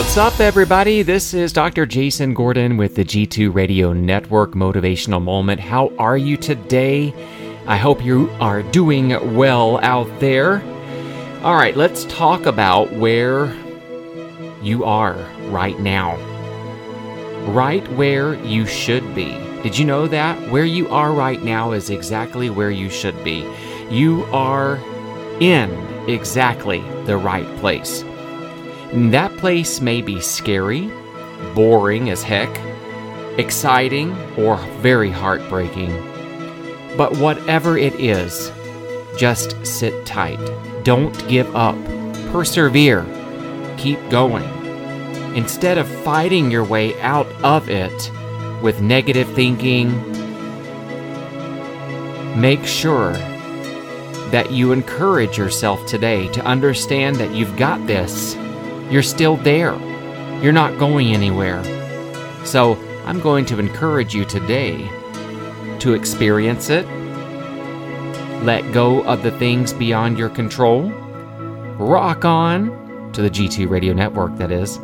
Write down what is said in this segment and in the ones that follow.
up, everybody? This is Dr. Jason Gordon with the G2 Radio Network Motivational Moment. How are you today? I hope you are doing well out there. All right, let's talk about where you are right now. Right where you should be. Did you know that? Where you are right now is exactly where you should be. You are in exactly the right place. That place may be scary, boring as heck, exciting, or very heartbreaking. But whatever it is, just sit tight. Don't give up. Persevere. Keep going. Instead of fighting your way out of it with negative thinking, make sure that you encourage yourself today to understand that you've got this you're still there. You're not going anywhere. So, I'm going to encourage you today to experience it, let go of the things beyond your control, rock on to the G2 Radio Network, that is,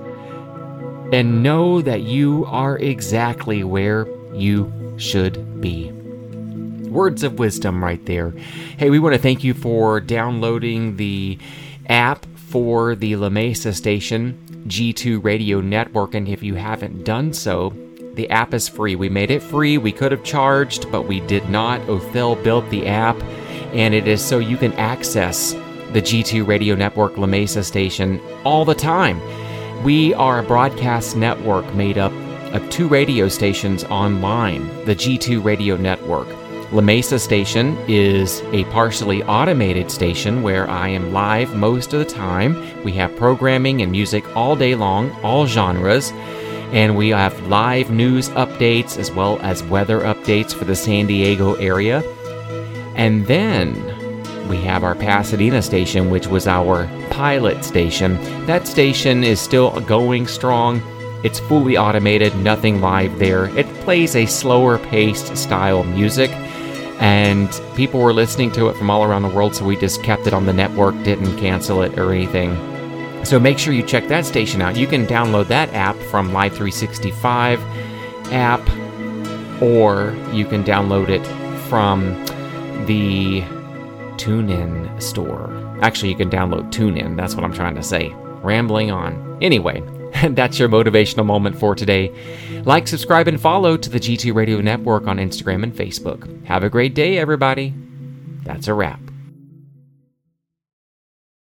and know that you are exactly where you should be. Words of wisdom right there. Hey, we want to thank you for downloading the app for the La Mesa station G2 radio network. And if you haven't done so, the app is free. We made it free. We could have charged, but we did not. Othell built the app, and it is so you can access the G2 radio network La Mesa station all the time. We are a broadcast network made up of two radio stations online the G2 radio network. La Mesa Station is a partially automated station where I am live most of the time. We have programming and music all day long, all genres, and we have live news updates as well as weather updates for the San Diego area. And then we have our Pasadena station, which was our pilot station. That station is still going strong. It's fully automated, nothing live there. It plays a slower paced style music and people were listening to it from all around the world, so we just kept it on the network, didn't cancel it or anything. So make sure you check that station out. You can download that app from Live 365 app, or you can download it from the TuneIn store. Actually, you can download TuneIn. That's what I'm trying to say. Rambling on. Anyway, And that's your motivational moment for today. Like, subscribe, and follow to the G2 Radio Network on Instagram and Facebook. Have a great day, everybody. That's a wrap.